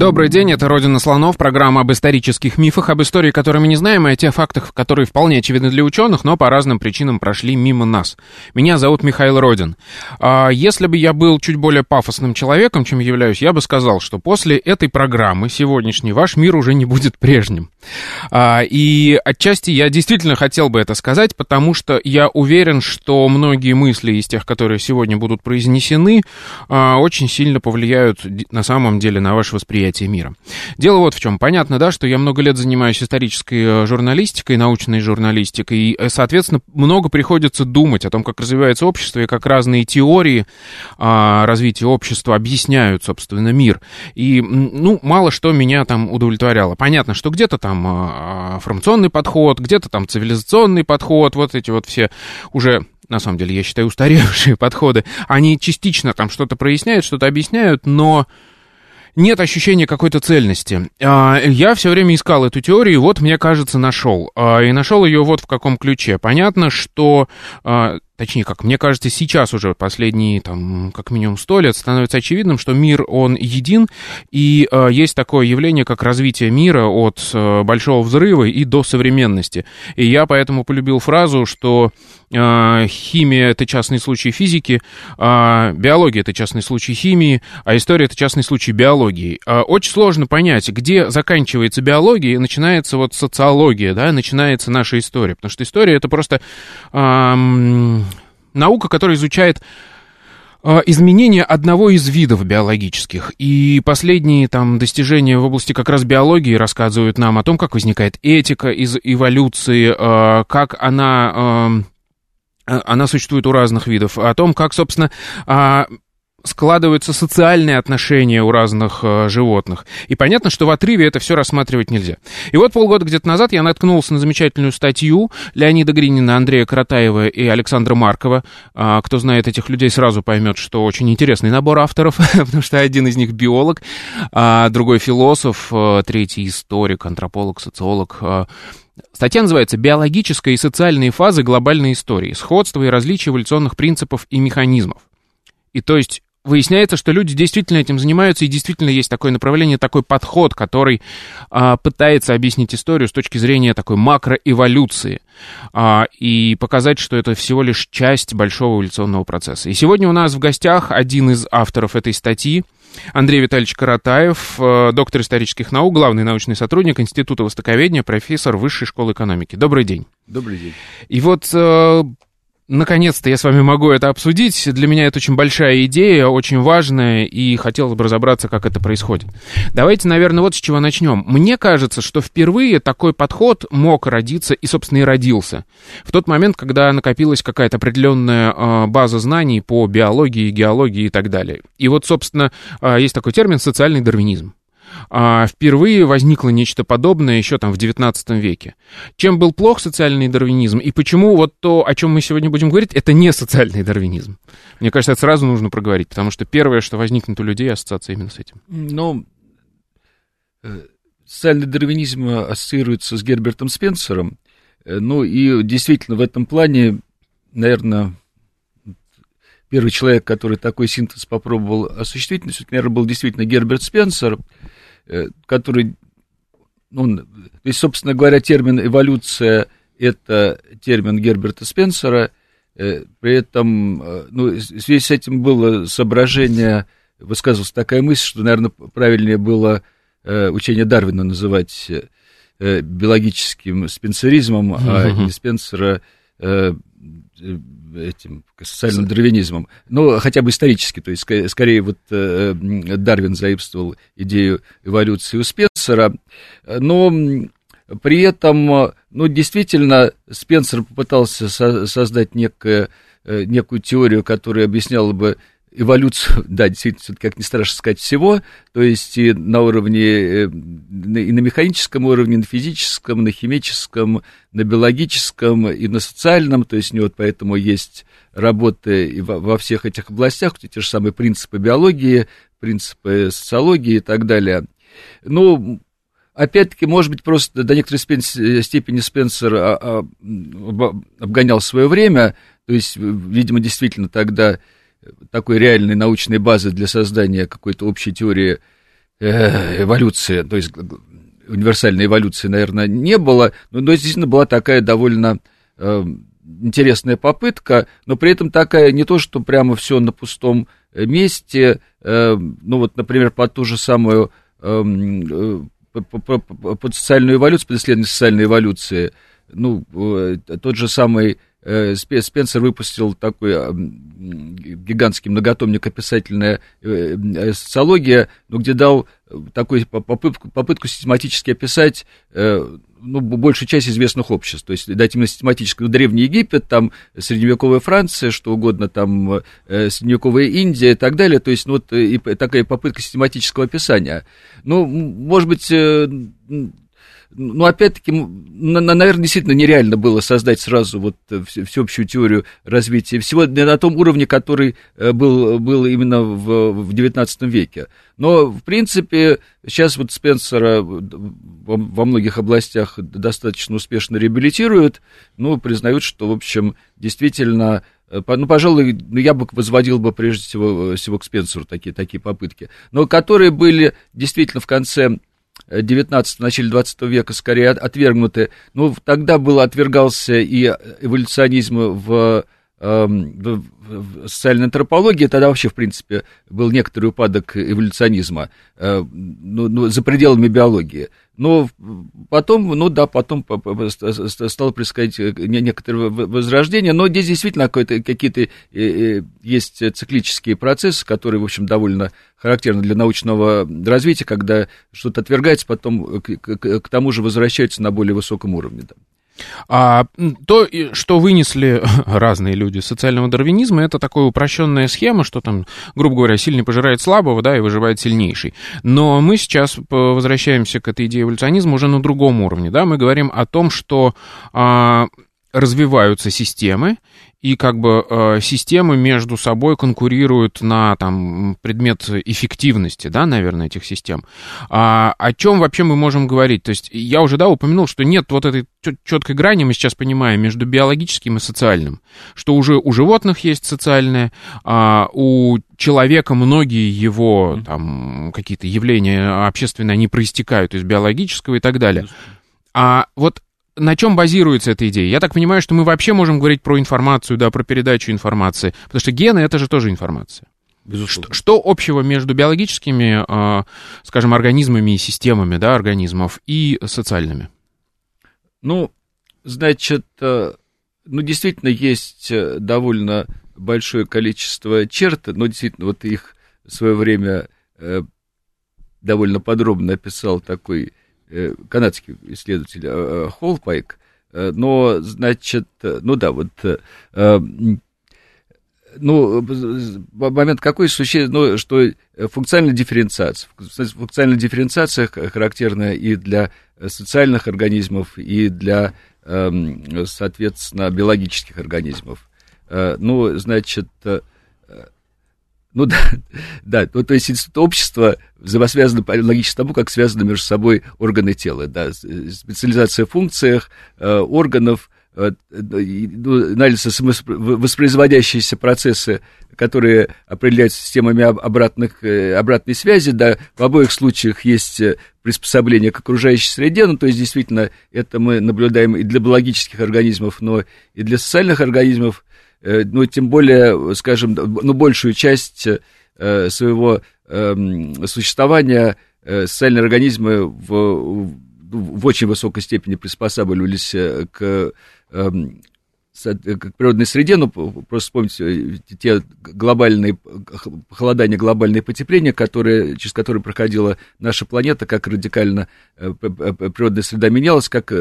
Добрый день, это «Родина слонов», программа об исторических мифах, об истории, которые мы не знаем, и о тех фактах, которые вполне очевидны для ученых, но по разным причинам прошли мимо нас. Меня зовут Михаил Родин. А, если бы я был чуть более пафосным человеком, чем являюсь, я бы сказал, что после этой программы сегодняшней ваш мир уже не будет прежним. А, и отчасти я действительно хотел бы это сказать, потому что я уверен, что многие мысли из тех, которые сегодня будут произнесены, а, очень сильно повлияют на самом деле на ваше восприятие восприятие мира. Дело вот в чем. Понятно, да, что я много лет занимаюсь исторической э, журналистикой, научной журналистикой, и, э, соответственно, много приходится думать о том, как развивается общество и как разные теории а, развития общества объясняют, собственно, мир. И, ну, мало что меня там удовлетворяло. Понятно, что где-то там а, формационный подход, где-то там цивилизационный подход, вот эти вот все уже на самом деле, я считаю, устаревшие подходы, они частично там что-то проясняют, что-то объясняют, но нет ощущения какой-то цельности. А, я все время искал эту теорию, и вот, мне кажется, нашел. А, и нашел ее вот в каком ключе. Понятно, что а, точнее, как мне кажется, сейчас уже последние, там, как минимум сто лет становится очевидным, что мир, он един, и э, есть такое явление, как развитие мира от э, большого взрыва и до современности. И я поэтому полюбил фразу, что э, химия — это частный случай физики, э, биология — это частный случай химии, а история — это частный случай биологии. Э, очень сложно понять, где заканчивается биология и начинается вот социология, да, начинается наша история, потому что история — это просто... Э, наука, которая изучает а, изменение одного из видов биологических. И последние там достижения в области как раз биологии рассказывают нам о том, как возникает этика из эволюции, а, как она а, она существует у разных видов, о том, как, собственно, складываются социальные отношения у разных э, животных. И понятно, что в отрыве это все рассматривать нельзя. И вот полгода где-то назад я наткнулся на замечательную статью Леонида Гринина, Андрея Каратаева и Александра Маркова. А, кто знает этих людей, сразу поймет, что очень интересный набор авторов, потому что один из них биолог, а другой философ, а, третий историк, антрополог, социолог. А, Статья называется «Биологическая и социальные фазы глобальной истории. Сходство и различия эволюционных принципов и механизмов». И то есть выясняется, что люди действительно этим занимаются, и действительно есть такое направление, такой подход, который а, пытается объяснить историю с точки зрения такой макроэволюции а, и показать, что это всего лишь часть большого эволюционного процесса. И сегодня у нас в гостях один из авторов этой статьи, Андрей Витальевич Каратаев, э, доктор исторических наук, главный научный сотрудник Института Востоковедения, профессор Высшей школы экономики. Добрый день. Добрый день. И вот э, Наконец-то я с вами могу это обсудить. Для меня это очень большая идея, очень важная, и хотелось бы разобраться, как это происходит. Давайте, наверное, вот с чего начнем. Мне кажется, что впервые такой подход мог родиться и, собственно, и родился. В тот момент, когда накопилась какая-то определенная э, база знаний по биологии, геологии и так далее. И вот, собственно, э, есть такой термин социальный дарвинизм а, впервые возникло нечто подобное еще там в XIX веке. Чем был плох социальный дарвинизм и почему вот то, о чем мы сегодня будем говорить, это не социальный дарвинизм? Мне кажется, это сразу нужно проговорить, потому что первое, что возникнет у людей, ассоциация именно с этим. Ну, э, социальный дарвинизм ассоциируется с Гербертом Спенсером, э, ну и действительно в этом плане, наверное, первый человек, который такой синтез попробовал осуществить, наверное, был действительно Герберт Спенсер, Э, который, ну, то есть, собственно говоря, термин эволюция – это термин Герберта Спенсера, э, при этом, э, ну, в связи с этим было соображение, высказывалась такая мысль, что, наверное, правильнее было учение Дарвина называть биологическим спенсеризмом, а не Спенсера этим социальным дарвинизмом, но хотя бы исторически, то есть скорее вот э, Дарвин заимствовал идею эволюции у Спенсера, но при этом, ну, действительно, Спенсер попытался со- создать некое, э, некую теорию, которая объясняла бы эволюцию, да, действительно, как не страшно сказать, всего, то есть и на уровне, э, и на механическом уровне, и на физическом, на химическом, на биологическом, и на социальном, то есть у него поэтому есть работы и во, во всех этих областях, те же самые принципы биологии, принципы социологии и так далее. Ну, опять-таки, может быть, просто до некоторой степени Спенсер а, а, обгонял свое время, то есть, видимо, действительно тогда такой реальной научной базы для создания какой-то общей теории э, эволюции, то есть универсальной эволюции, наверное, не было, но, но действительно была такая довольно э, интересная попытка, но при этом такая не то, что прямо все на пустом месте, э, ну вот, например, под ту же самую э, под социальную эволюцию, под исследование социальной эволюции, ну, э, тот же самый Спенсер выпустил такой гигантский многотомник описательная э, э, социология, ну, где дал такую попытку, попытку систематически описать ну, большую часть известных обществ, то есть дать именно систематически, ну, Древний Египет, там, средневековая Франция, что угодно, там, средневековая Индия и так далее, то есть, ну, вот и такая попытка систематического описания. Ну, может быть, ну, опять-таки, наверное, действительно нереально было создать сразу вот э, всеобщую теорию развития всего на том уровне, который э, был, был именно в, в XIX веке. Но, в принципе, сейчас вот Спенсера во многих областях достаточно успешно реабилитируют, ну, признают, что, в общем, действительно э, ну, пожалуй, ну, я бы возводил бы прежде всего, всего к Спенсеру такие, такие попытки, но которые были действительно в конце 19 в начале 20 века скорее отвергнуты. Ну, тогда был отвергался и эволюционизм в, в, в социальной антропологии, тогда вообще, в принципе, был некоторый упадок эволюционизма э, ну, ну, за пределами биологии. Но потом, ну да, потом стало происходить э, некоторое возрождение, но здесь действительно какие-то э, есть циклические процессы, которые, в общем, довольно характерны для научного развития, когда что-то отвергается, потом к, тому же возвращается на более высоком уровне. А то, что вынесли разные люди социального дарвинизма, это такая упрощенная схема, что там, грубо говоря, сильный пожирает слабого, да, и выживает сильнейший. Но мы сейчас возвращаемся к этой идее эволюционизма уже на другом уровне, да, мы говорим о том, что а, развиваются системы, и как бы э, системы между собой конкурируют на там, предмет эффективности, да, наверное, этих систем. А, о чем вообще мы можем говорить? То есть я уже, да, упомянул, что нет вот этой четкой грани, мы сейчас понимаем, между биологическим и социальным, что уже у животных есть социальное, а у человека многие его там какие-то явления общественные, они проистекают из биологического и так далее. А вот на чем базируется эта идея? Я так понимаю, что мы вообще можем говорить про информацию, да, про передачу информации, потому что гены — это же тоже информация. Безусловно. Что, что общего между биологическими, э, скажем, организмами и системами, да, организмов и социальными? Ну, значит, э, ну, действительно, есть э, довольно большое количество черт, но действительно, вот их в свое время э, довольно подробно описал такой канадский исследователь э, э, Холпайк, но, значит, ну да, вот, ну, момент какой существенный, ну, что функциональная дифференциация, функциональная дифференциация характерна и для социальных организмов, и для, эм, соответственно, биологических организмов. Ну, значит, ну да, да, ну, то есть институт общества взаимосвязаны логично тому, как связаны между собой органы тела, да, специализация в функциях э, органов, э, ну, анализ воспроизводящиеся процессы, которые определяются системами обратных, э, обратной связи, да, в обоих случаях есть э, приспособление к окружающей среде, ну, то есть, действительно, это мы наблюдаем и для биологических организмов, но и для социальных организмов, Э, ну, тем более, скажем, ну, большую часть э, своего эм, существования э, социальные организмы в, в очень высокой степени приспосабливались к эм, к природной среде, ну, просто вспомните те глобальные похолодания, глобальные потепления, которые, через которые проходила наша планета, как радикально природная среда менялась, как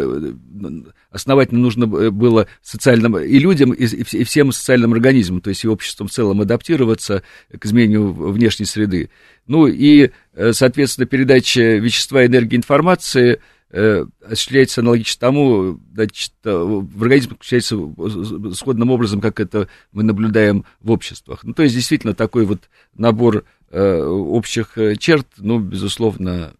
основательно нужно было социальным и людям, и, и всем социальным организмам, то есть и обществом в целом адаптироваться к изменению внешней среды. Ну и, соответственно, передача вещества, энергии, информации – э, осуществляется аналогично тому, значит, в организме осуществляется сходным образом, как это мы наблюдаем в обществах. Ну, то есть, действительно, такой вот набор э, общих э, черт, ну, безусловно,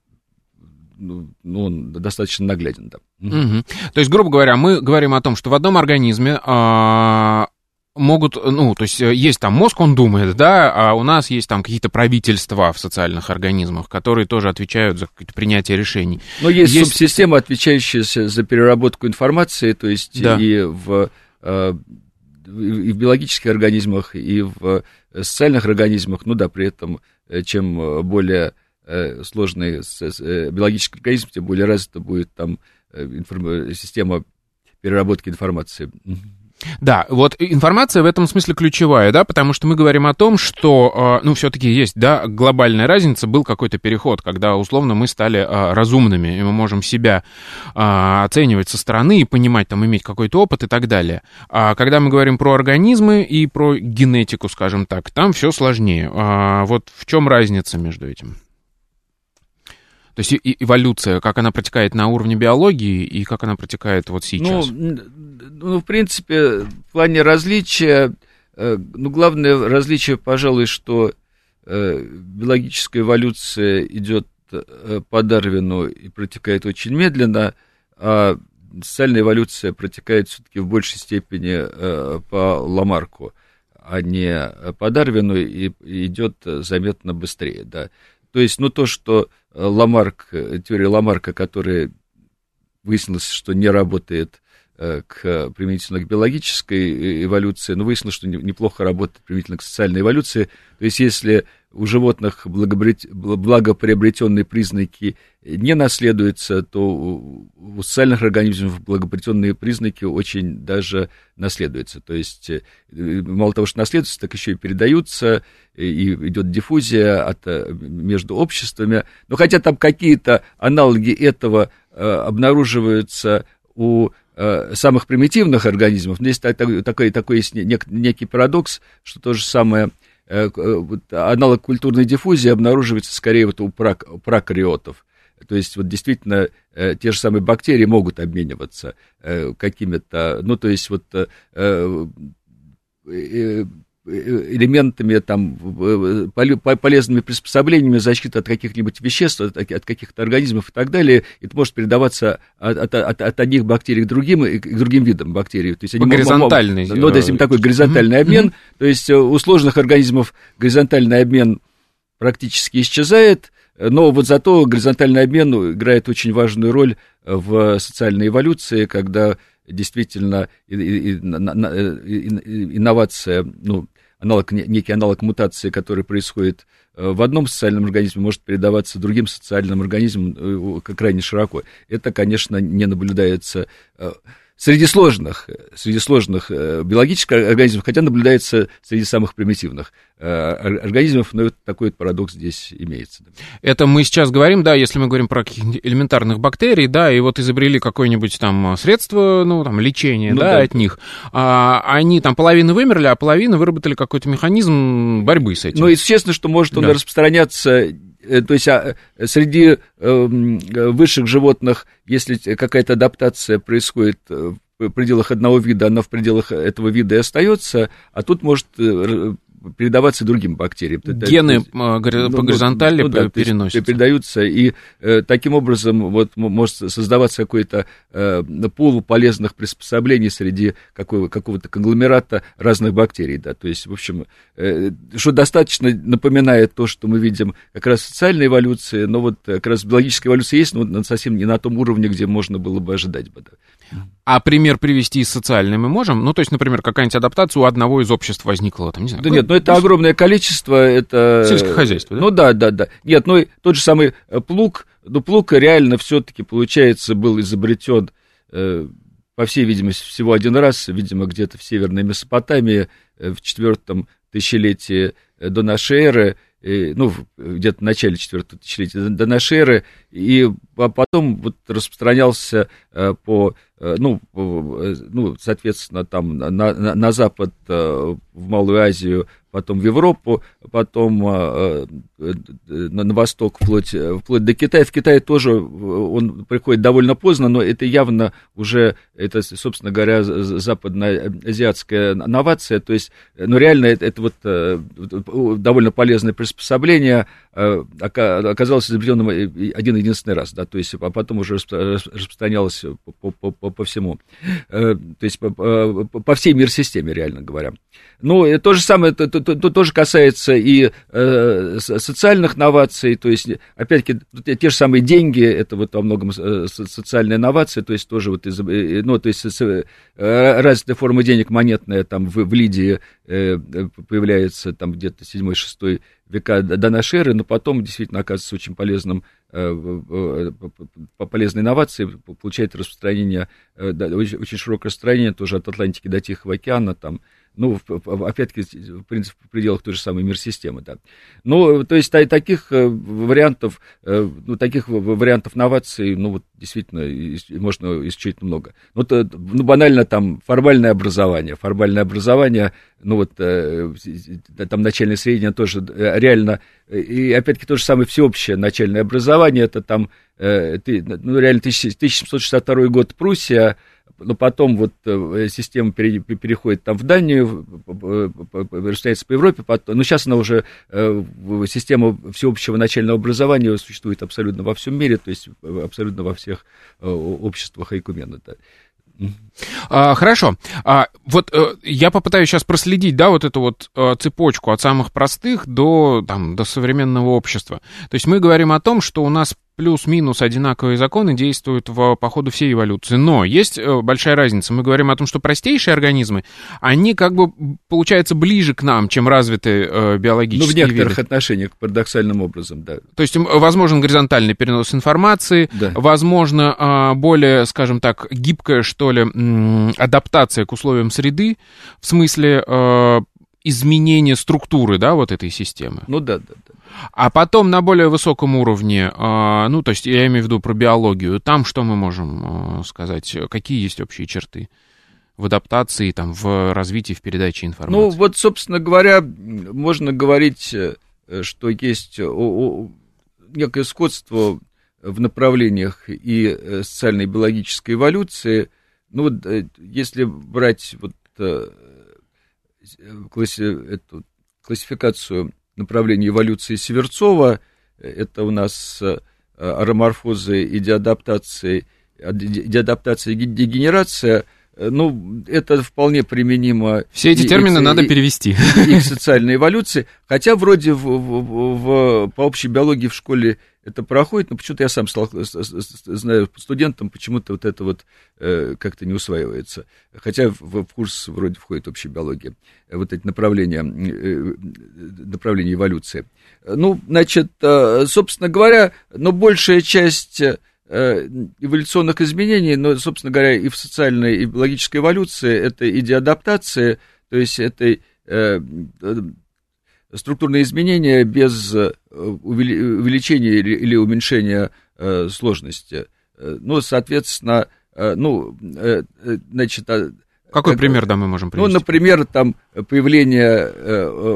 ну, ну он достаточно нагляден, да. Угу. То есть, грубо говоря, мы говорим о том, что в одном организме а, могут, ну, то есть э, есть там мозг, он думает, да, а у нас есть там какие-то правительства в социальных организмах, которые тоже отвечают за принятие решений. Но есть, есть... субсистема, отвечающая за переработку информации, то есть да. и в э, и в биологических организмах, и в э, социальных организмах, ну да, при этом чем более сложный биологический организм, тем более развита будет там система переработки информации. Да, вот информация в этом смысле ключевая, да, потому что мы говорим о том, что, э, ну, все-таки есть, да, глобальная разница, был какой-то переход, когда, условно, мы стали э, разумными, и мы можем себя э, оценивать со стороны и понимать, там, иметь какой-то опыт и так далее. А когда мы говорим про организмы и про генетику, скажем так, там все сложнее. А вот в чем разница между этим? То есть эволюция, как она протекает на уровне биологии и как она протекает вот сейчас? Ну, ну в принципе, в плане различия, э, ну, главное различие, пожалуй, что э, биологическая эволюция идет э, по Дарвину и протекает очень медленно, а социальная эволюция протекает все-таки в большей степени по Ламарку, а не по Дарвину и идет заметно быстрее, да. То есть, ну, то, что э, Ламарк, э, теория Ламарка, которая выяснилось, что не работает э, к применительно к биологической эволюции, но выяснилось, что неплохо работает применительно к социальной эволюции. То есть, если у животных благоприобретенные признаки не наследуются, то у социальных организмов благоприобретенные признаки очень даже наследуются. То есть э, мало того, что наследуются, так еще и передаются, и идет диффузия от, э, между обществами. Но хотя там какие-то аналоги этого э, обнаруживаются у самых примитивных организмов, но есть такой, такой, есть некий парадокс, что то же самое аналог культурной диффузии обнаруживается скорее вот у прокариотов. То есть вот действительно э, те же самые бактерии могут обмениваться какими-то, ну то есть вот Э, элементами, там, полезными приспособлениями защиты от каких-нибудь веществ, от, от каких-то организмов и так далее. Это может передаваться от, от, от, от одних бактерий к другим и к другим видам бактерий. То есть они горизонтальный. Могут, ну, то есть такой горизонтальный mm-hmm. обмен. То есть э, у сложных организмов горизонтальный обмен практически исчезает, но вот зато горизонтальный обмен играет очень важную роль в социальной эволюции, когда действительно инновация, ну, аналог, некий аналог мутации, который происходит э, в одном социальном организме, может передаваться другим социальным организмам э, крайне широко. Это, конечно, не наблюдается э, среди сложных, среди сложных биологических организмов, хотя наблюдается среди самых примитивных организмов, но вот такой парадокс здесь имеется. Это мы сейчас говорим, да, если мы говорим про элементарных бактерий, да, и вот изобрели какое-нибудь там средство, ну, там, лечение, ну, да, да, от них, а, они там половина вымерли, а половина выработали какой-то механизм борьбы с этим. Ну, естественно, что может он да. распространяться э, то есть а, среди э, высших животных, если какая-то адаптация происходит э, в пределах одного вида, она в пределах этого вида и остается, а тут может передаваться другим бактериям. Гены а, по ну, горизонтали ну, да, переносятся. Передаются, и э, таким образом вот, может создаваться какой-то э, пул полезных приспособлений среди какого, какого-то конгломерата разных бактерий. Да, то есть, в общем, э, что достаточно напоминает то, что мы видим как раз в социальной эволюции, но вот как раз биологическая эволюция есть, но совсем не на том уровне, где можно было бы ожидать бы. Да. А пример привести социальный мы можем? Ну, то есть, например, какая-нибудь адаптация у одного из обществ возникла, там, не знаю. Да нет, ну это огромное количество, это... Сельское хозяйство, да? Ну да, да, да. Нет, ну тот же самый э, плуг, ну плуг реально все-таки, получается, был изобретен э, по всей видимости, всего один раз, видимо, где-то в Северной Месопотамии в четвертом тысячелетии до нашей эры, ну, где-то в начале четвертого тысячелетия до нашей эры, и потом вот распространялся по, ну, ну, соответственно, там на, на, на запад, в Малую Азию, потом в Европу, потом э, э, на, на восток, вплоть, вплоть до Китая. В Китае тоже он приходит довольно поздно, но это явно уже, это, собственно говоря, западноазиатская новация, то есть, ну, реально, это, это вот э, довольно полезное приспособление оказалось изобретенным один-единственный раз, да, то есть, а потом уже распространялось по, по, по, по всему, то есть, по, по всей мир-системе, реально говоря. Ну, то же самое, то, то, то, тоже касается и э, социальных новаций, то есть, опять-таки, те же самые деньги, это вот во многом э, социальная новация, то есть, тоже вот, из, э, ну, то есть, э, развитая форма денег монетная, там, в, в Лидии э, появляется, там, где-то 7-6 века до нашей эры, но потом действительно оказывается очень полезным, э, полезной инновацией, получает распространение, очень широкое распространение тоже от Атлантики до Тихого океана, там, ну, опять-таки, в принципе, в пределах той же самой мир-системы, да. Ну, то есть таких э, вариантов, э, ну, таких вариантов новаций, ну, вот действительно, можно исключительно много. Ну, то, ну, банально там формальное образование. Формальное образование, ну, вот э, там начальное среднее тоже реально, и опять-таки то же самое всеобщее начальное образование, это там, ну, реально 1762 год Пруссия, но потом вот э, система переходит там в Данию, распространяется по Европе, потом, но сейчас она уже, э, система всеобщего начального образования существует абсолютно во всем мире, то есть абсолютно во всех э, обществах Айкумена. Да. А, хорошо. А, вот я попытаюсь сейчас проследить, да, вот эту вот цепочку от самых простых до, там, до современного общества. То есть мы говорим о том, что у нас плюс-минус одинаковые законы действуют в, по ходу всей эволюции. Но есть э, большая разница. Мы говорим о том, что простейшие организмы, они как бы, получается, ближе к нам, чем развитые э, биологические Ну, в некоторых виды. отношениях, парадоксальным образом, да. То есть возможен горизонтальный перенос информации, да. возможно, э, более, скажем так, гибкая, что ли, адаптация к условиям среды, в смысле э, изменения структуры, да, вот этой системы. Ну да, да, да. А потом на более высоком уровне, а, ну, то есть я имею в виду про биологию, там что мы можем а, сказать, какие есть общие черты? в адаптации, там, в развитии, в передаче информации? Ну, вот, собственно говоря, можно говорить, э, что есть некое сходство в направлениях и э, социальной и биологической эволюции. Ну, вот, э, если брать вот класси, эту классификацию направлении эволюции Северцова. Это у нас э, ароморфозы и диадаптации, диадаптация и дегенерация. Ну, это вполне применимо. Все эти термины и, надо перевести. И к социальной эволюции. Хотя вроде в, в, в, по общей биологии в школе это проходит, но почему-то я сам стал, знаю студентам, почему-то вот это вот э, как-то не усваивается. Хотя в, в курс вроде входит общая биология, вот эти направления, э, направления эволюции. Ну, значит, э, собственно говоря, но большая часть э, эволюционных изменений, но, собственно говоря, и в социальной, и биологической эволюции, это и деадаптация, то есть это э, структурные изменения без э, увеличения или уменьшения э, сложности. Э, ну, соответственно, ну, значит... А, Какой как, пример, да, мы можем привести? Ну, например, там появление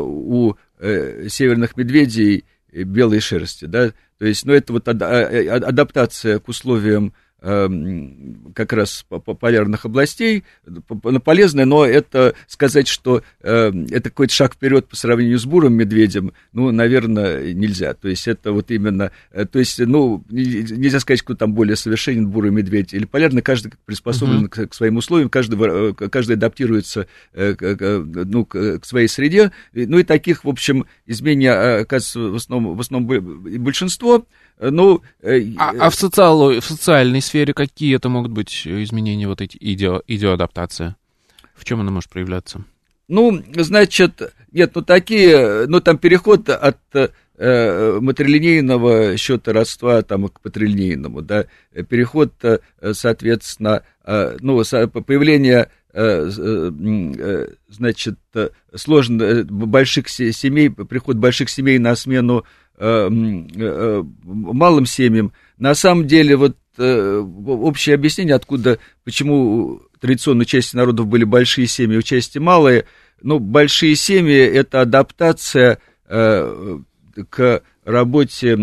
у северных медведей белой шерсти, да, то есть, ну, это вот адаптация к условиям как раз полярных областей, полезное, но это сказать, что эм, это какой-то шаг вперед по сравнению с бурым медведем, ну, наверное, нельзя. То есть это вот именно, э, то есть, ну, нельзя сказать, что там более совершенен бурый медведь или полярный, каждый приспособлен uh-huh. к, своим условиям, каждый, э, каждый адаптируется э, к, ну, к своей среде. Ну и таких, в общем, изменений оказывается в основном, в основном большинство. Ну, а, а в, социал, в социальной сфере какие это могут быть изменения, вот эти идео, идеоадаптация? В чем она может проявляться? Ну, значит, нет, ну такие, ну там переход от э, матрилинейного счета родства там, к патрилинейному, да, переход, э, соответственно, э, ну, появление э, э, значит, сложно, больших семей, приход больших семей на смену малым семьям. На самом деле, вот общее объяснение, откуда, почему традиционно части народов были большие семьи, у части малые, ну, большие семьи – это адаптация э, к работе,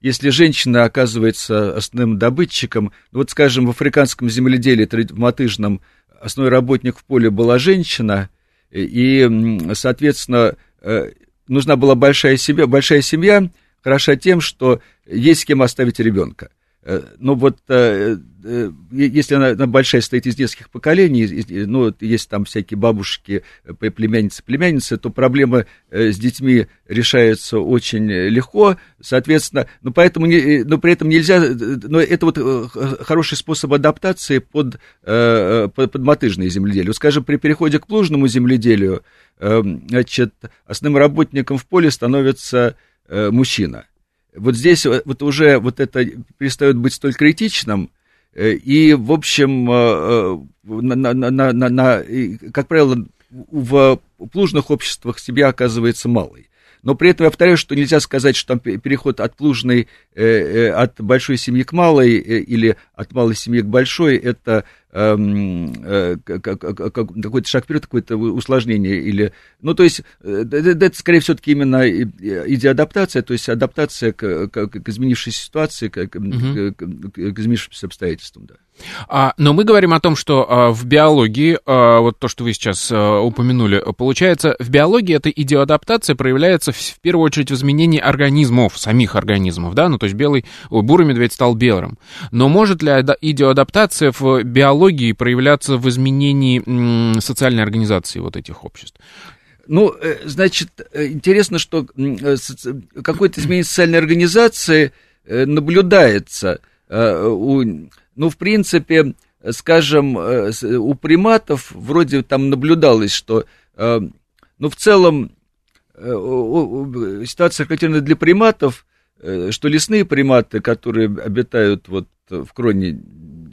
если женщина оказывается основным добытчиком, ну, вот, скажем, в африканском земледелии, в мотыжном, основной работник в поле была женщина, и, соответственно, э, нужна была большая семья. Большая семья хороша тем, что есть с кем оставить ребенка. Э, ну вот, э, э, если она, она большая состоит из нескольких поколений, ну, есть там всякие бабушки, племянницы, племянницы, то проблема с детьми решается очень легко, соответственно, но, поэтому, но при этом нельзя, но это вот хороший способ адаптации под, под, под мотыжное земледелие. Вот, скажем, при переходе к плужному земледелию, значит, основным работником в поле становится мужчина – вот здесь вот уже вот это перестает быть столь критичным, э, и, в общем, э, э, на, на, на, на, на, как правило, в плужных обществах себя оказывается малый. Но при этом я повторяю, что нельзя сказать, что там переход от плужной, от большой семьи к малой или от малой семьи к большой, это какой-то шаг вперед, какое-то усложнение или, ну то есть э, это скорее все-таки именно идея адаптация, то есть адаптация к, к, к изменившейся ситуации, к, угу. к, к изменившимся обстоятельствам, да. А, но мы говорим о том, что а, в биологии, а, вот то, что вы сейчас а, упомянули, получается, в биологии эта идиоадаптация проявляется в, первую очередь в изменении организмов, самих организмов, да, ну то есть белый, бурый медведь стал белым. Но может ли идиоадаптация в биологии проявляться в изменении социальной организации вот этих обществ? Ну, э, значит, э, интересно, что э, какое-то изменение социальной организации наблюдается у ну, в принципе, скажем, э, у приматов вроде там наблюдалось, что, э, ну, в целом, э, ситуация характерна для приматов, что лесные приматы, которые обитают вот в кроне,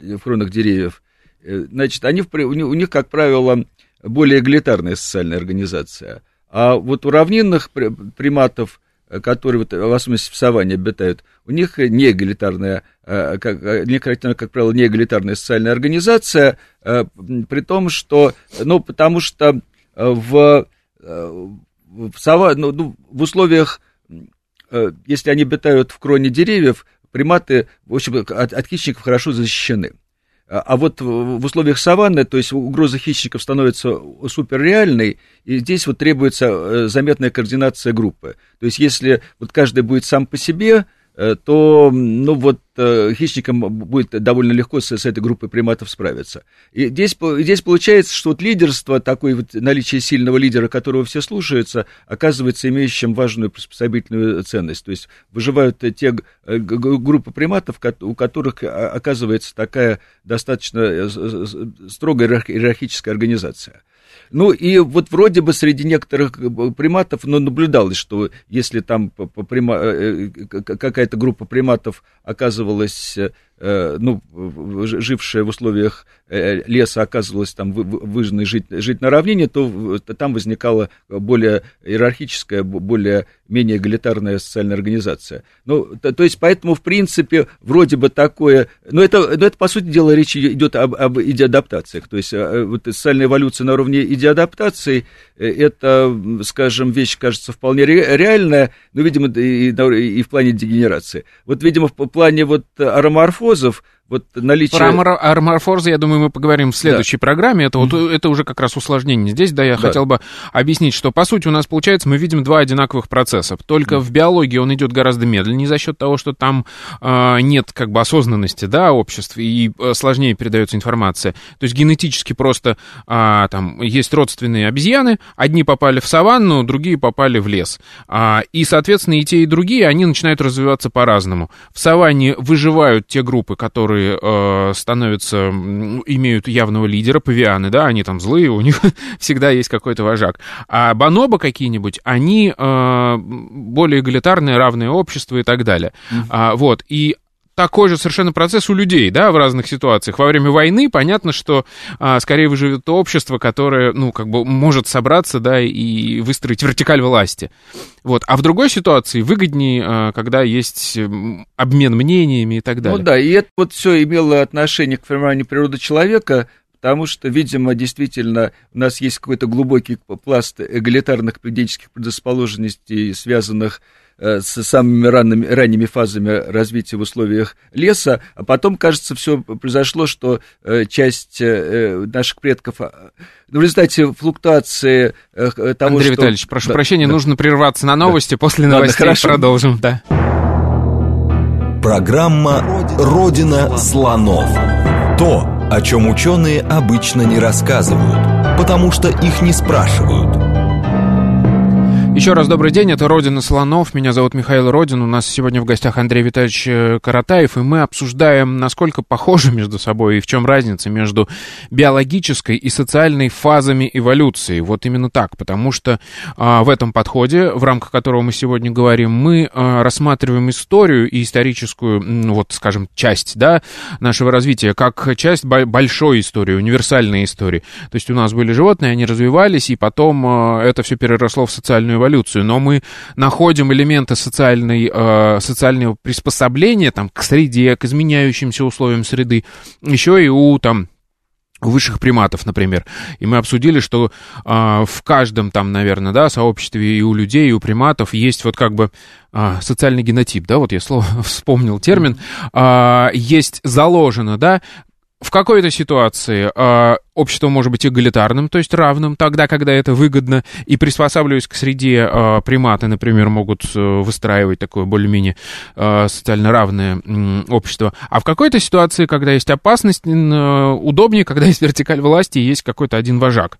в кронах деревьев, значит, они, у них, как правило, более эгалитарная социальная организация. А вот у равнинных приматов которые, вот, в особенности в саванне обитают, у них не эгалитарная, э, как, э, не характерна, как правило, не эгалитарная социальная организация, при том, что, ну, потому что в, в, сава, ну, ну, в условиях, если они обитают в кроне деревьев, приматы, в общем, от, от хищников хорошо защищены. А, а вот в условиях саванны, то есть угроза хищников становится суперреальной, и здесь вот требуется э, заметная координация группы. То есть если вот каждый будет сам по себе, то, ну вот, э, хищникам будет довольно легко с, с этой группой приматов справиться. И здесь, здесь получается, что вот лидерство, такое вот наличие сильного лидера, которого все слушаются, оказывается имеющим важную приспособительную ценность. То есть выживают те э, группы приматов, у которых оказывается такая достаточно строгая иерархическая организация. Ну и вот вроде бы среди некоторых э, приматов ну, наблюдалось, что если там э, э, какая-то группа приматов оказывалась ну, жившая в условиях леса оказывалась там выжженной жить, жить на равнине, то там возникала более иерархическая, более менее эгалитарная социальная организация. Ну, то, то есть, поэтому, в принципе, вроде бы такое... Но это, но это по сути дела, речь идет об, об идеадаптациях. То есть, э, вот социальная эволюция на уровне идеадаптации, это, скажем, вещь, кажется, вполне реальная, но, видимо, и, и в плане дегенерации. Вот, видимо, в плане вот ароморфоза наркозов, вот наличие... Про арморфорзы, я думаю, мы поговорим в следующей да. программе. Это, mm-hmm. это уже как раз усложнение. Здесь, да, я да. хотел бы объяснить, что, по сути, у нас, получается, мы видим два одинаковых процесса. Только mm-hmm. в биологии он идет гораздо медленнее за счет того, что там э, нет как бы осознанности, да, обществ, и э, сложнее передается информация. То есть генетически просто э, там есть родственные обезьяны, одни попали в саванну, другие попали в лес. А, и, соответственно, и те, и другие, они начинают развиваться по-разному. В саванне выживают те группы, которые которые э, становятся, имеют явного лидера, павианы, да, они там злые, у них всегда есть какой-то вожак. А бонобо какие-нибудь, они э, более эгалитарные, равные общество и так далее. Mm-hmm. А, вот, и такой же совершенно процесс у людей, да, в разных ситуациях. Во время войны понятно, что а, скорее выживет то общество, которое, ну, как бы может собраться, да, и выстроить вертикаль власти. Вот. А в другой ситуации выгоднее, а, когда есть обмен мнениями и так далее. Ну да, и это вот все имело отношение к формированию природы человека, потому что, видимо, действительно у нас есть какой-то глубокий пласт эгалитарных поведенческих предрасположенностей, связанных Э, с самыми ранними, ранними фазами развития в условиях леса, а потом, кажется, все произошло, что э, часть э, наших предков а, в результате флуктуации того, Андрей что... Витальевич, прошу да, прощения, да. нужно прерваться на новости, да. после новостей Ладно, продолжим. Да. Программа «Родина слонов». То, о чем ученые обычно не рассказывают, потому что их не спрашивают – еще раз добрый день, это «Родина слонов», меня зовут Михаил Родин, у нас сегодня в гостях Андрей Витальевич э, Каратаев, и мы обсуждаем, насколько похожи между собой и в чем разница между биологической и социальной фазами эволюции. Вот именно так, потому что а, в этом подходе, в рамках которого мы сегодня говорим, мы а, рассматриваем историю и историческую, ну, вот, скажем, часть, да, нашего развития, как часть большой истории, универсальной истории. То есть у нас были животные, они развивались, и потом а, это все переросло в социальную эволюцию эволюцию, но мы находим элементы социальной, э, социального приспособления там, к среде, к изменяющимся условиям среды, еще и у там, высших приматов, например. И мы обсудили, что э, в каждом там, наверное, да, сообществе и у людей, и у приматов есть вот как бы э, социальный генотип, да, вот я слово вспомнил термин, э, есть заложено, да, в какой-то ситуации э, общество может быть эгалитарным, то есть равным, тогда, когда это выгодно, и приспосабливаясь к среде, э, приматы, например, могут э, выстраивать такое более-менее э, социально равное общество. А в какой-то ситуации, когда есть опасность, э, удобнее, когда есть вертикаль власти и есть какой-то один вожак.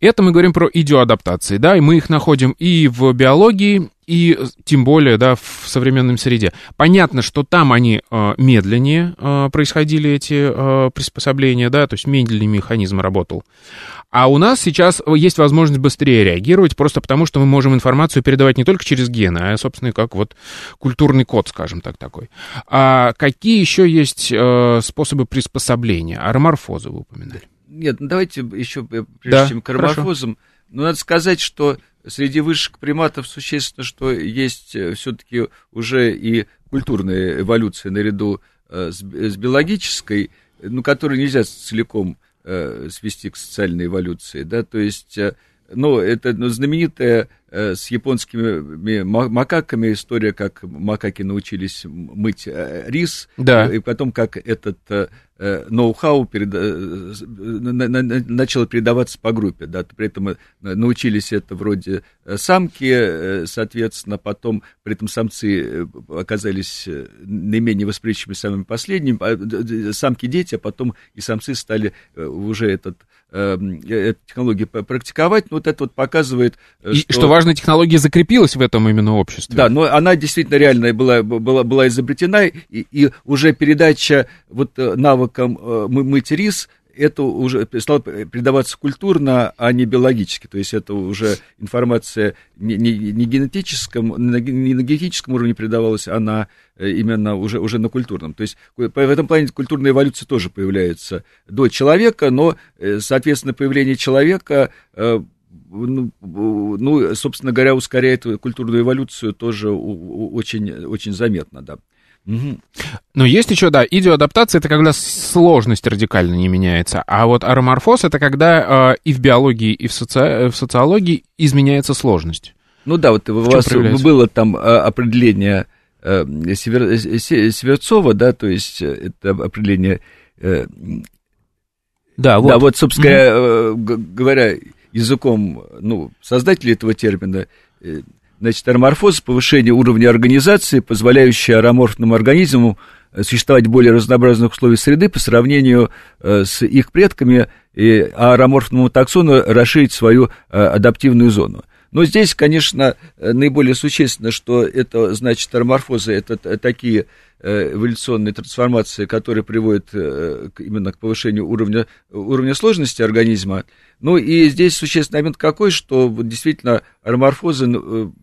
Это мы говорим про идиоадаптации, да, и мы их находим и в биологии, и тем более, да, в современном среде. Понятно, что там они э, медленнее происходили, эти приспособления, да, то есть медленный механизм работал. А у нас сейчас есть возможность быстрее реагировать, просто потому что мы можем информацию передавать не только через гены, а, собственно, как вот культурный код, скажем так, такой. А какие еще есть э, способы приспособления? Ароморфозы вы упоминали. Нет, ну давайте еще, прежде да, чем к ароморфозам, ну, надо сказать, что среди высших приматов существенно, что есть э, все-таки уже и культурная эволюция наряду э, с, с биологической, ну, которую нельзя целиком э, свести к социальной эволюции, да, то есть, э, ну, это ну, знаменитая э, с японскими макаками история, как макаки научились мыть рис, да. и потом как этот ноу-хау переда... Э, начало передаваться по группе, да, при этом э, научились это вроде самки, соответственно, потом при этом самцы оказались наименее восприимчивыми самыми последними, а, самки-дети, а потом и самцы стали уже этот эту технологию практиковать, но вот это вот показывает, и, что... что важная технология закрепилась в этом именно обществе. Да, но она действительно реально была, была, была изобретена, и, и уже передача вот навыка навыкам э, мыть рис, это уже стало передаваться культурно, а не биологически. То есть это уже информация не, не, не, генетическом, не на генетическом уровне передавалась, а на, э, именно уже, уже на культурном. То есть в этом плане культурная эволюция тоже появляется до человека, но, э, соответственно, появление человека ну, ну, собственно говоря, ускоряет культурную эволюцию тоже очень, очень заметно, да. Угу. Но есть еще, да, идиоадаптация это когда сложность радикально не меняется, а вот ароморфоз это когда э, и в биологии, и в, соци... в социологии изменяется сложность. Ну да, вот у вас было там а, определение э, Север... Северцова, да, то есть э, это определение... Э, да, вот. Да, вот, собственно угу. говоря, языком ну, создателей этого термина Значит, ароморфоз – повышение уровня организации, позволяющее ароморфному организму э, существовать более разнообразных условиях среды по сравнению э, с их предками, и, а ароморфному таксону расширить свою э, адаптивную зону. Но здесь, конечно, наиболее существенно, что это значит ароморфозы, это такие эволюционные трансформации, которые приводят именно к повышению уровня, уровня сложности организма. Ну и здесь существенный момент какой, что действительно ароморфозы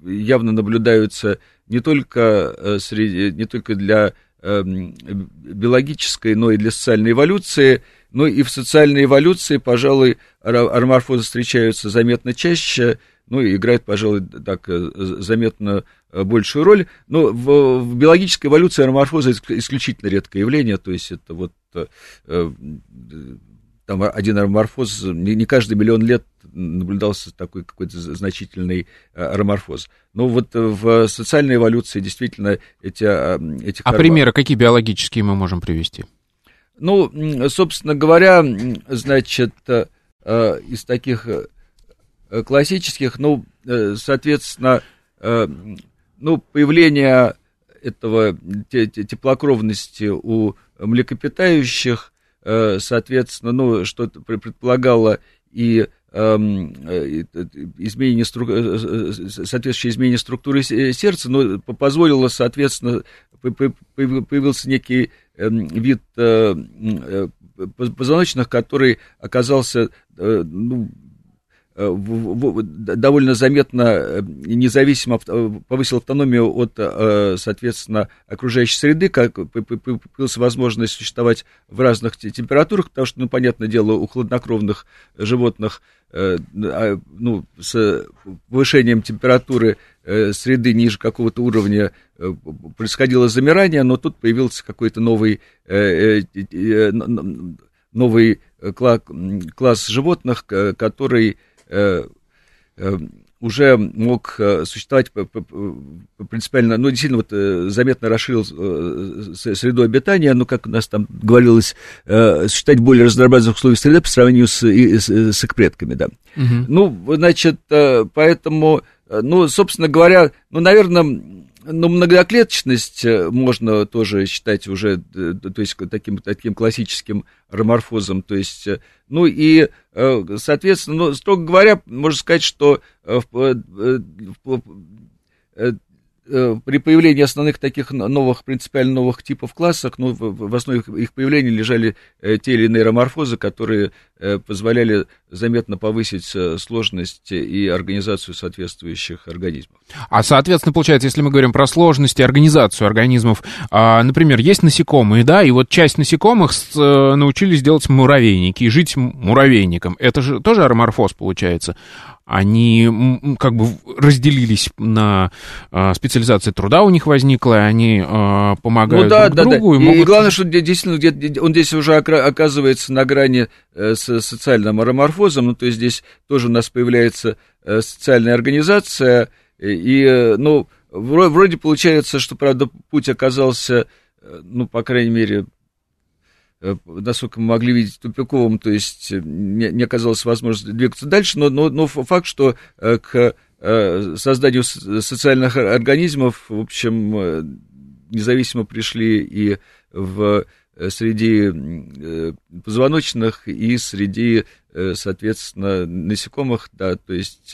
явно наблюдаются не только, среди, не только для эм, биологической, но и для социальной эволюции – ну и в социальной эволюции, пожалуй, ароморфозы встречаются заметно чаще, ну и играют, пожалуй, так э, заметно э, большую роль. Но в, в биологической эволюции ароморфоза исключительно редкое явление, то есть это вот э, там один ароморфоз, не, не каждый миллион лет наблюдался такой какой-то значительный ароморфоз. Но вот в социальной эволюции действительно эти... эти а примеры какие биологические мы можем привести? Ну, собственно говоря, значит, э, э, из таких э, классических, ну, соответственно, ну, появление этого теплокровности у млекопитающих, соответственно, ну, что предполагало и эм, изменение, соответствующее изменение структуры сердца, но позволило, соответственно, появился некий Эм, вид э, э, позвоночных, который оказался э, ну, довольно заметно независимо повысил автономию от, соответственно, окружающей среды, как появилась возможность существовать в разных температурах, потому что, ну, понятное дело, у хладнокровных животных а, ну, с повышением температуры Э, среды ниже какого-то уровня э, происходило замирание, но тут появился какой-то новый, э, новый класс животных, который уже мог существовать принципиально, ну, действительно, вот заметно расширил среду обитания, ну, как у нас там говорилось, существовать более разнообразных условий среды по сравнению с, с, с их предками, да. Угу. Ну, значит, поэтому Э, ну, собственно говоря, ну, наверное, ну, многоклеточность э, можно тоже считать уже, э, то есть, таким, таким классическим роморфозом, то есть, ну, и, соответственно, ну, строго говоря, можно сказать, что Э, при появлении основных таких новых, принципиально новых типов классов, ну, в, основе их появления лежали э, те или иные роморфозы, которые э, позволяли заметно повысить сложность и организацию соответствующих организмов. А, соответственно, получается, если мы говорим про сложность и организацию организмов, а, например, есть насекомые, да, и вот часть насекомых научились делать муравейники и жить муравейником. Это же тоже ароморфоз получается они как бы разделились на э, специализации труда у них возникла, и они э, помогают ну, да, друг да, другу. Да. И, могут... и главное, что действительно где он здесь уже оказывается на грани э, с социальным ароморфозом, ну то есть здесь тоже у нас появляется э, социальная организация, и, э, ну, вроде получается, что, правда, путь оказался, ну, по крайней мере, насколько мы могли видеть, тупиковым, то есть э, не, не оказалось возможности двигаться дальше, но, но, но факт, что э, к созданию социальных организмов, в общем, независимо пришли и в среди позвоночных, и среди, соответственно, насекомых, да, то есть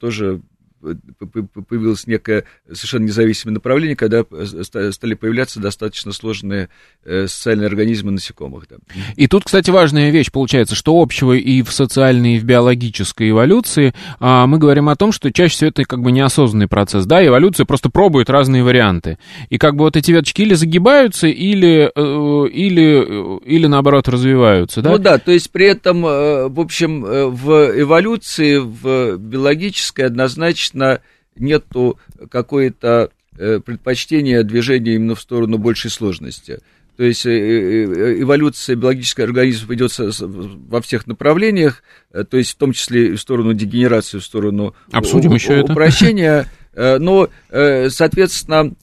тоже появилось некое совершенно независимое направление, когда стали появляться достаточно сложные э, социальные организмы насекомых. Да. И тут, кстати, важная вещь получается, что общего и в социальной, и в биологической эволюции а, мы говорим о том, что чаще всего это как бы неосознанный процесс, да, эволюция просто пробует разные варианты. И как бы вот эти веточки или загибаются, или, э, или, или наоборот развиваются, да? Ну да, то есть при этом, э, в общем, в эволюции, в биологической однозначно конечно, нету какое-то э, предпочтения движения именно в сторону большей сложности. То есть э, э, эволюция биологического организма идет во всех направлениях, то есть в том числе и в сторону дегенерации, в сторону Обсудим еще упрощения. Это. Но, соответственно,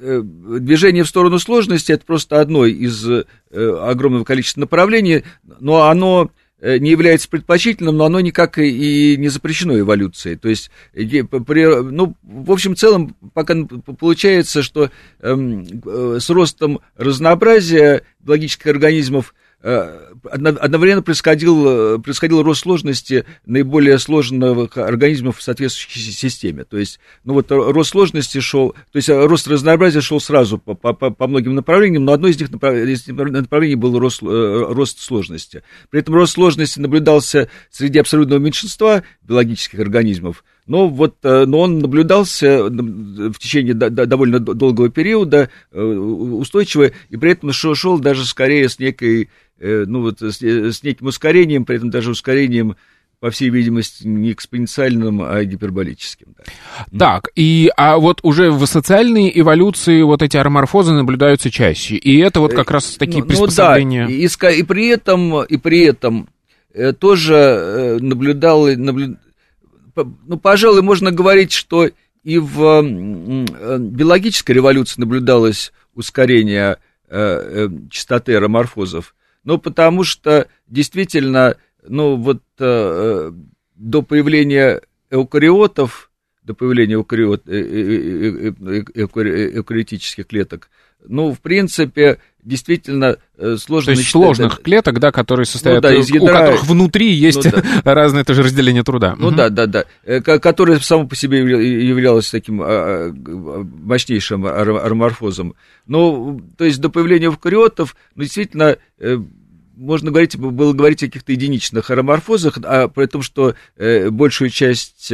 движение в сторону сложности это просто одно из огромного количества направлений, но оно не является предпочтительным, но оно никак и не запрещено эволюцией. То есть, ну, в общем, целом, пока получается, что эм, э, с ростом разнообразия биологических организмов одновременно происходил, происходил рост сложности наиболее сложных организмов в соответствующей системе. То есть, ну вот рост сложности шел, то есть рост разнообразия шел сразу по, по, по многим направлениям, но одно из них направлений было рост, рост сложности. При этом рост сложности наблюдался среди абсолютного меньшинства биологических организмов, но вот э, но он наблюдался в течение довольно долгого периода э, устойчиво, и при этом шел, шел даже скорее с некой, э, ну вот с, с неким ускорением, при этом даже ускорением по всей видимости, не экспоненциальным, а гиперболическим. Да. Так, и а вот уже в социальной эволюции вот эти ароморфозы наблюдаются чаще, и это вот как раз такие ну, приспособления. Ну, да, и, и при этом, и при этом тоже наблюдал, наблюдал ну, пожалуй, можно говорить, что и в биологической революции наблюдалось ускорение э, э, частоты аэроморфозов, но потому что действительно, ну вот э, до появления эукариотов, до появления эукариот, эукариотических клеток, ну, в принципе, действительно э, сложно... То есть сложных клеток, да, которые состоят, ну, да, из ядра... у которых внутри есть ну, да. разное тоже разделение труда. Ну угу. да, да, да, э, которое само по себе являлось таким а, а, мощнейшим ароморфозом. Ну, то есть до появления эвкариотов, ну, действительно, э, можно говорить, было говорить о каких-то единичных ароморфозах, а при том, что большую часть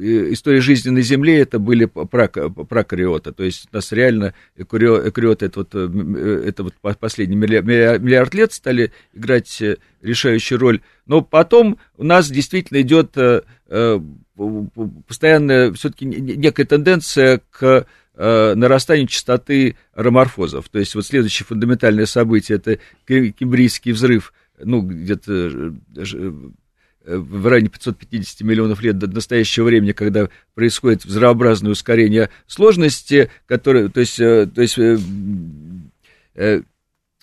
истории жизни на Земле это были прокариоты, то есть у нас реально экариоты это вот, э, это вот последний миллиард лет стали играть э, решающую роль, но потом у нас действительно идет э, постоянная все-таки некая тенденция к нарастанию частоты роморфозов. То есть вот следующее фундаментальное событие это кембрийский взрыв, ну, где-то Э, в районе 550 миллионов лет до настоящего времени, когда происходит взрывообразное ускорение сложности, которое, то есть, э, то есть э,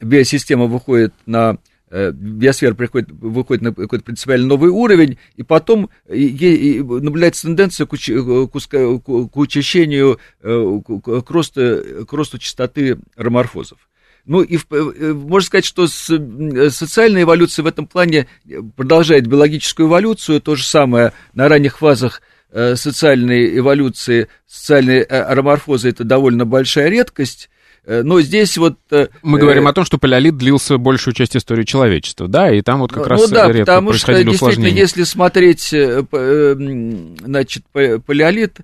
биосистема выходит на биосфера приходит, выходит на какой-то принципиально новый уровень, и потом наблюдается тенденция к, уч, к, к учащению, к росту, к росту частоты роморфозов. Ну и э, можно сказать, что э, социальная эволюция в этом плане продолжает биологическую эволюцию. То же самое на ранних фазах э, социальной эволюции, социальной ароморфозы это довольно большая редкость. Но здесь вот... Мы говорим о том, что палеолит длился большую часть истории человечества, да, и там вот как ну, раз ну, да, редко потому что, действительно, если смотреть, значит, палеолит,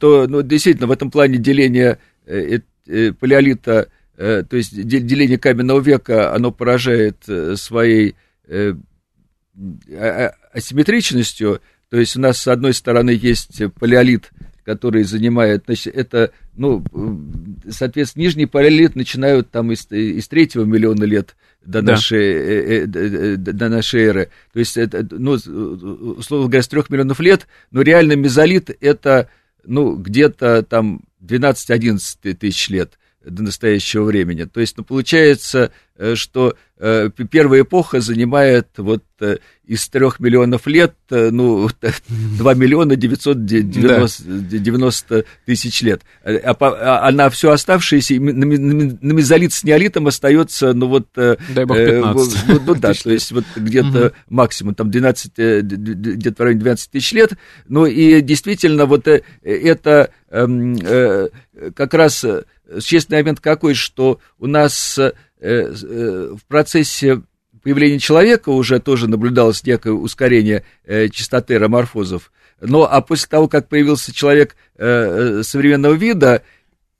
то, ну, действительно, в этом плане деление палеолита Э, то есть деление каменного века, оно поражает э, своей э, а, а, асимметричностью, то есть у нас с одной стороны есть палеолит, который занимает, значит, это, ну, соответственно, нижний палеолит начинают там из, из третьего миллиона лет до, да. нашей, до нашей эры. То есть, это, ну, условно говоря, с трех миллионов лет, но реально мезолит это, ну, где-то там 12-11 тысяч лет до настоящего времени. То есть, ну, получается, что э, первая эпоха занимает вот э, из трех миллионов лет, ну, 2 миллиона 990 да. тысяч лет. А, а на все оставшееся, на, на мезолит с неолитом остается, ну, вот... Дай бог 15. Ну, ну да, то есть, вот где-то угу. максимум, там, 12, где-то в районе 12 тысяч лет. Ну, и действительно, вот это эм, как раз существенный момент какой, что у нас э, э, в процессе появления человека уже тоже наблюдалось некое ускорение э, частоты роморфозов. Но а после того, как появился человек современного вида,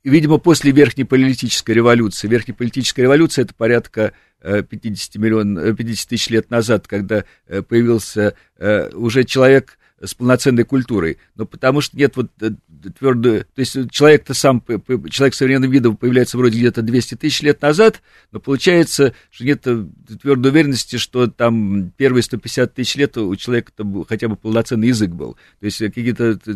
видимо, после верхней палеолитической революции, верхняя политическая революция это порядка 50, миллион, 50 тысяч лет назад, когда появился уже человек с полноценной культурой, но потому что нет вот э, твердую, то есть человек-то сам, человек современного вида появляется вроде где-то 200 тысяч лет назад, но получается, что нет э, твердой уверенности, что там первые 150 тысяч лет у человека хотя бы полноценный язык был. То есть какие-то э,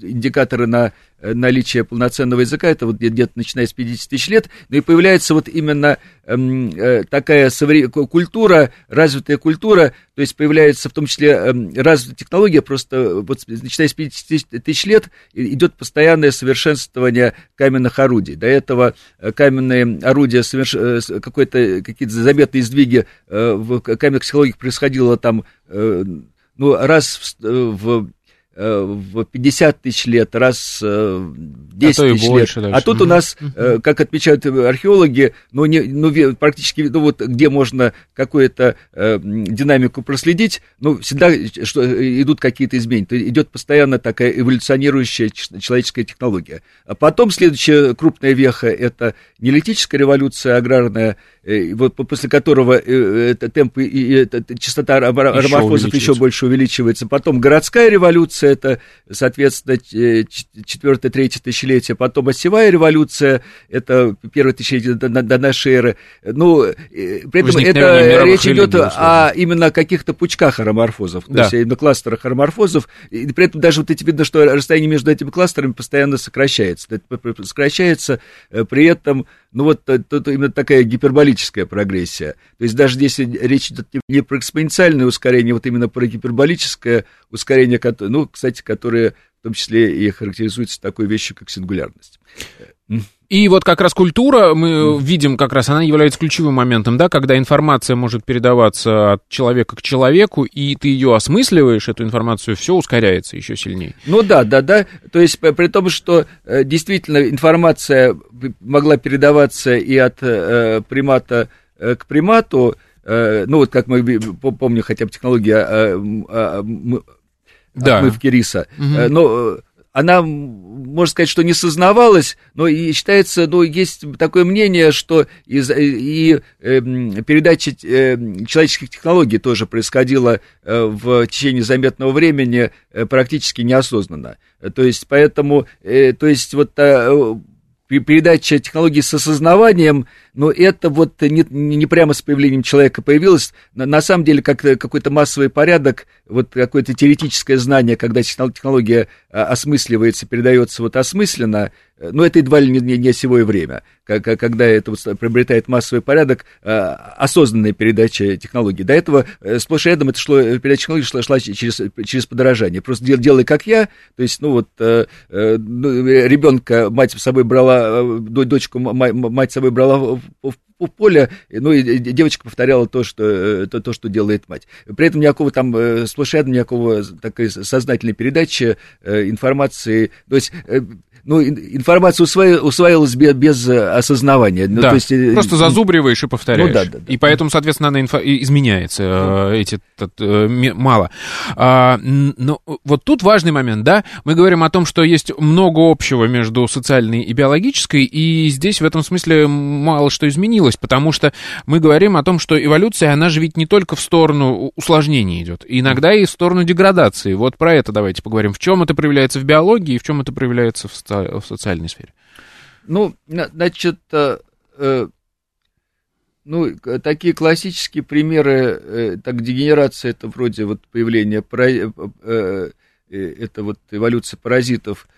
индикаторы на наличие полноценного языка, это вот где-то начиная с 50 тысяч лет, но и появляется вот именно эм, такая культура, развитая культура, то есть появляется в том числе э, развитая технология, просто, вот, начиная с 50 тысяч лет, идет постоянное совершенствование каменных орудий. До этого каменные орудия, соверш... какой-то, какие-то заметные сдвиги в каменных технологиях происходило там, ну, раз в, в Э, в 50 тысяч лет, раз в 10 а тысяч лет. Даже. А тут у нас, uh как отмечают археологи, ну, не, ну практически, ну, вот где можно какую-то э, динамику проследить, ну, всегда что, идут какие-то изменения. Идет постоянно такая эволюционирующая человеческая технология. А потом следующая крупная веха – это неолитическая революция аграрная, э, вот после которого э, темп и, и частота ароморфозов еще больше увеличивается. Потом городская революция, это, соответственно, четвертое, третье тысячелетие, потом осевая революция, это первое тысячелетие до, до нашей эры. Ну, при этом это речь идет о именно каких-то пучках ароморфозов, да. то есть на кластерах ароморфозов, и при этом даже вот эти видно, что расстояние между этими кластерами постоянно сокращается. Сокращается, э, при этом, ну вот тут именно такая гиперболическая прогрессия. То есть даже если речь идет не про экспоненциальное ускорение, вот именно про гиперболическое ускорение, ну, кстати, которое в том числе и характеризуется такой вещью, как сингулярность. И вот как раз культура, мы видим как раз, она является ключевым моментом, да, когда информация может передаваться от человека к человеку, и ты ее осмысливаешь, эту информацию, все ускоряется еще сильнее. Ну да, да, да. То есть при том, что э, действительно информация могла передаваться и от э, примата э, к примату, э, ну вот как мы помним, хотя бы технология э, э, да. отмывки риса. Угу. Но она, можно сказать, что не сознавалась, но и считается, ну, есть такое мнение, что из, и э, передача э, человеческих технологий тоже происходила э, в течение заметного времени э, практически неосознанно. То есть, поэтому, э, то есть, вот э, передача технологий с осознаванием, но это вот не, не прямо с появлением человека появилось. На, на самом деле, как какой-то массовый порядок, вот какое-то теоретическое знание, когда технология а, осмысливается, передается вот осмысленно, э, но это едва ли не, не, не осевое время, когда это вот приобретает массовый порядок, а, осознанная передача технологий. До этого э, сплошь и рядом это шло, передача технологий шла, шла через, через подорожание. Просто дел, делай как я, то есть, ну вот, э, ну, ребенка мать с собой брала, дочку мать с собой брала в, в, поле, ну и девочка повторяла то, что, то, то, что делает мать. При этом никакого там сплошь и рядом никакого такой сознательной передачи информации, то есть ну, информация усвоилась, усвоилась без, без э, осознавания. Ну, да, то есть, э, просто зазубриваешь и повторяешь. Ну, да, да, да. И поэтому, соответственно, она инфо... изменяется, ну. эти мало. А, но вот тут важный момент, да, мы говорим о том, что есть много общего между социальной и биологической, и здесь в этом смысле мало что изменилось, потому что мы говорим о том, что эволюция, она же ведь не только в сторону усложнений идет, иногда и в сторону деградации. Вот про это давайте поговорим. В чем это проявляется в биологии и в чем это проявляется в в социальной сфере? Ну, значит, э, э, ну, такие классические примеры, э, так, дегенерация, это вроде вот появления, это вот эволюция паразитов,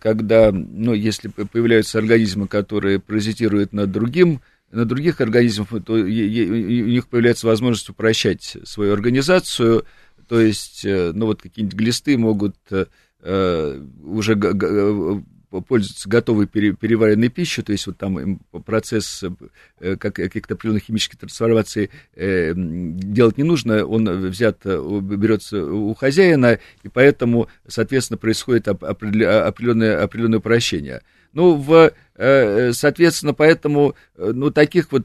когда, ну, если появляются организмы, которые паразитируют над другим, на других организмах, то у них появляется возможность упрощать свою организацию, то есть, ну, вот какие-нибудь глисты могут уже пользуются готовой переваренной пищей, то есть вот там процесс э, как, каких-то определенных химических трансформаций э, делать не нужно, он взят, э, берется у хозяина, и поэтому, соответственно, происходит определенное, определенное упрощение. Ну, в, соответственно, поэтому, ну, таких вот,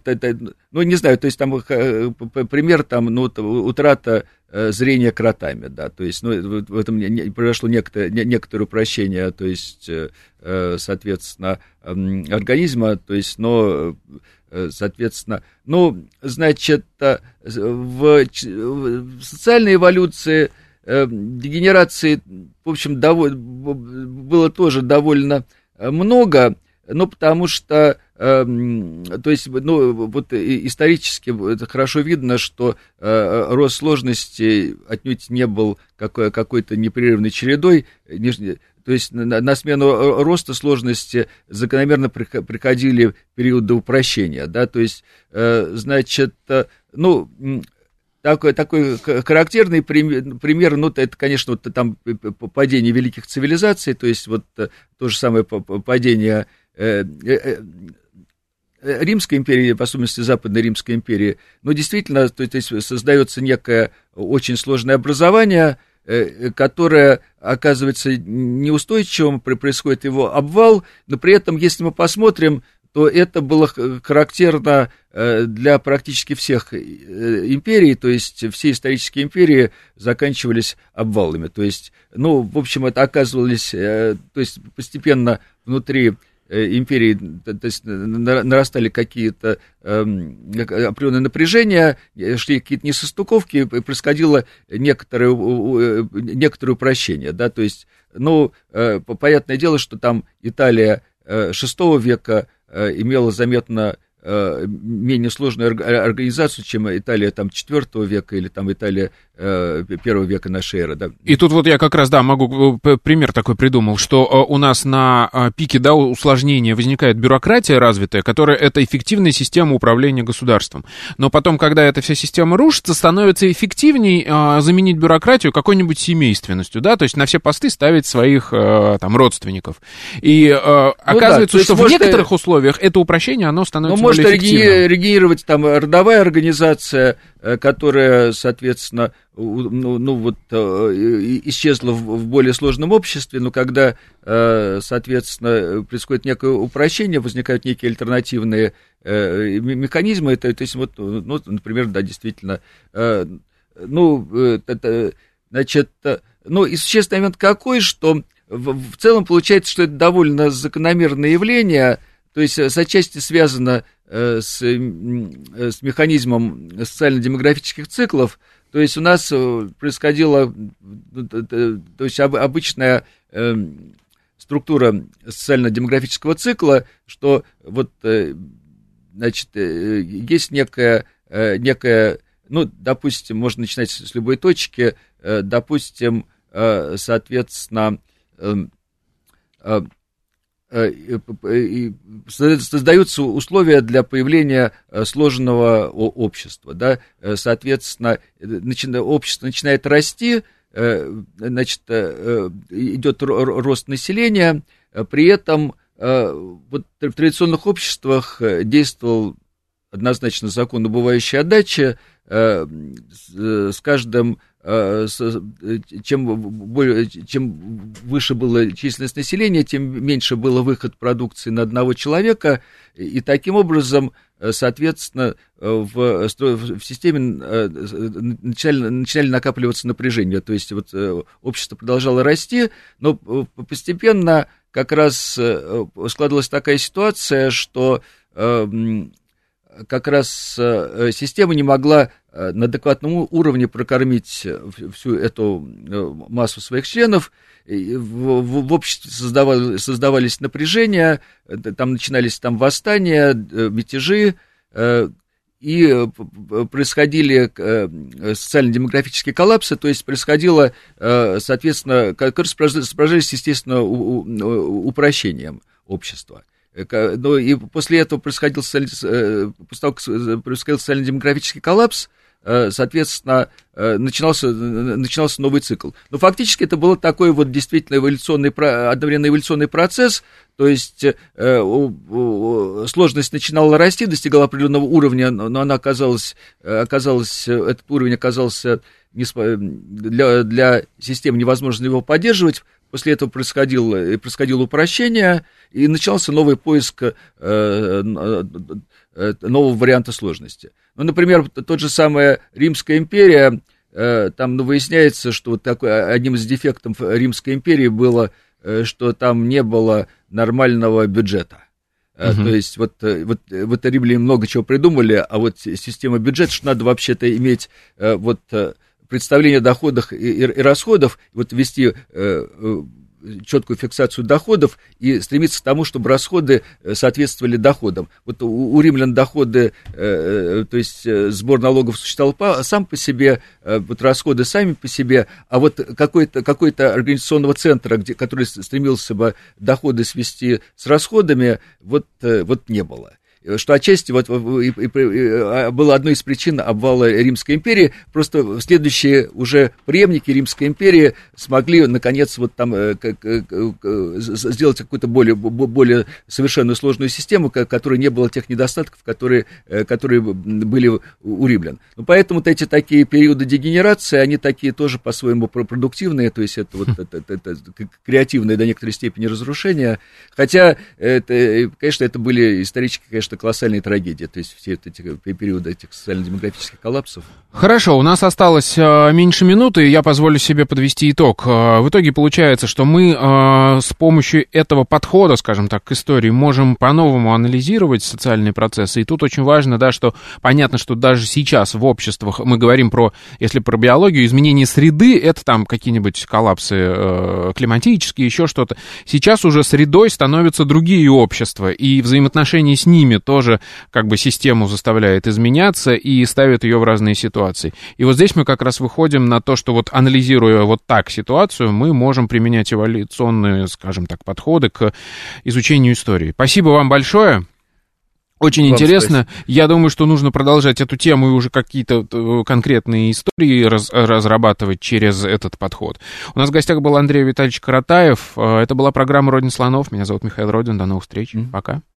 ну, не знаю, то есть там пример, там, ну, утрата Э, зрения кротами, да, то есть, ну, в этом произошло некоторое, некоторое упрощение, то есть, э, э, соответственно, организма, то есть, но, соответственно, ну, значит, в, в социальной эволюции дегенерации, в общем, довольно, было тоже довольно много, ну, потому что, э, то есть, ну, вот исторически хорошо видно, что э, рост сложности отнюдь не был какой- какой-то непрерывной чередой, то есть на, на смену роста сложности закономерно приходили периоды упрощения, да, то есть, э, значит, э, ну, такой, такой характерный пример, ну, это, конечно, вот там падение великих цивилизаций, то есть вот то же самое падение Римской империи, по особенности Западной Римской империи, но действительно, то есть создается некое очень сложное образование, э, которое оказывается неустойчивым, происходит его обвал, но при этом, если мы посмотрим, то это было характерно э, для практически всех э, империй, то есть все исторические империи заканчивались обвалами. То есть, ну, в общем, это оказывались, то есть постепенно внутри Э, империи, то есть нарастали какие-то э, определенные напряжения, шли какие-то несостыковки, происходило некоторое, э, некоторое упрощение, да, то есть, ну, э, понятное дело, что там Италия VI века имела заметно Э, менее сложную организацию, чем Италия там IV века или там Италия э, первого века нашей эры. Да. И тут вот я как раз, да, могу э, пример такой придумал, что у нас на пике, да, усложнения возникает бюрократия развитая, которая это эффективная система управления государством. Но потом, когда эта вся система рушится, становится эффективней заменить бюрократию какой-нибудь семейственностью, да, то есть на все посты ставить своих там родственников. И ну, оказывается, да, что в некоторых условиях это упрощение, оно становится ну, может регенерировать там родовая организация, э, которая, соответственно, ну, ну вот э, исчезла в, более сложном обществе, но когда, э, соответственно, происходит некое упрощение, возникают некие альтернативные механизмы, это, то есть вот, ну, например, да, действительно, ну, это, значит, ну, и существенный момент какой, что в целом получается, что это довольно закономерное явление, то есть с отчасти связано Э, с, э, с механизмом социально-демографических циклов, то есть у нас э, происходила то есть обычная структура социально-демографического цикла, что вот, значит, есть некая, некая, ну, допустим, можно начинать с любой точки, допустим, соответственно, Э, создаются условия для появления э, сложного общества, да, э, соответственно, общество начинает расти, значит, идет рост населения, при этом вот в традиционных обществах действовал однозначно закон убывающей отдачи, с каждым Э, э, чем, более, чем выше была численность населения, тем меньше было выход продукции на одного человека, и таким образом, э, соответственно, в, в системе начали, начали накапливаться напряжения, то есть вот общество продолжало расти, но постепенно как раз складывалась такая ситуация, что как раз система не могла Э, на адекватном уровне прокормить э, всю эту э, массу своих членов. В, обществе создавали, создавались напряжения, там начинались там восстания, мятежи, и происходили социально-демографические коллапсы, то есть происходило, соответственно, которые сопровождались, естественно, упрощением общества. Но и после этого происходил, после того, как происходил социально-демографический коллапс, Э, соответственно, э, начинался, начинался новый цикл. Но фактически это был такой вот действительно эволюционный, одновременно эволюционный процесс, то есть э, сложность начинала расти, достигала определенного уровня, но она оказалась, оказалась этот уровень оказался для, для системы невозможно его поддерживать, После этого происходило, происходило упрощение, и начался новый поиск нового варианта сложности. Ну, например, тот же самая Римская империя, э, там ну, выясняется, что вот такой, одним из дефектов Римской империи было, э, что там не было нормального бюджета. Uh-huh. То есть вот, вот, вот римляне много чего придумали, а вот система бюджета, что надо вообще-то иметь вот представление доходах и, и, и расходов, вот вести четкую фиксацию доходов и стремиться к тому, чтобы расходы э, соответствовали доходам. Вот у, у римлян доходы, э, э то есть э, сбор налогов существовал по, сам по себе, э, вот расходы сами по себе, а вот какой-то какой организационного центра, где, который стремился бы доходы свести с расходами, вот, э, вот не было. Что отчасти вот и, и, и, а, было одной из причин обвала Римской империи, просто следующие уже преемники Римской империи смогли, наконец, вот там сделать какую-то более, более совершенную сложную систему, которой не было тех недостатков, которые, которые были у римлян. Ну, поэтому вот эти такие периоды дегенерации, они такие тоже по-своему продуктивные, то есть это вот это, это, это креативное до некоторой степени разрушение, хотя, это, конечно, это были исторически, конечно, колоссальные трагедии, то есть все эти периоды этих социально-демографических коллапсов. Хорошо, у нас осталось э, меньше минуты, и я позволю себе подвести итог. Э, в итоге получается, что мы э, с помощью этого подхода, скажем так, к истории можем по-новому анализировать социальные процессы, и тут очень важно, да, что понятно, что даже сейчас в обществах мы говорим про, если про биологию, изменение среды, это там какие-нибудь коллапсы э, климатические, еще что-то. Сейчас уже средой становятся другие общества, и взаимоотношения с ними тоже как бы систему заставляет изменяться и ставит ее в разные ситуации. И вот здесь мы как раз выходим на то, что вот анализируя вот так ситуацию, мы можем применять эволюционные, скажем так, подходы к изучению истории. Спасибо вам большое. Очень Вам интересно. Спасибо. Я думаю, что нужно продолжать эту тему и уже какие-то э, конкретные истории раз, разрабатывать через этот подход. У нас в гостях был Андрей Витальевич Каратаев. Э, это была программа «Родин слонов». Меня зовут Михаил Родин. До новых встреч. Mm-hmm. Пока.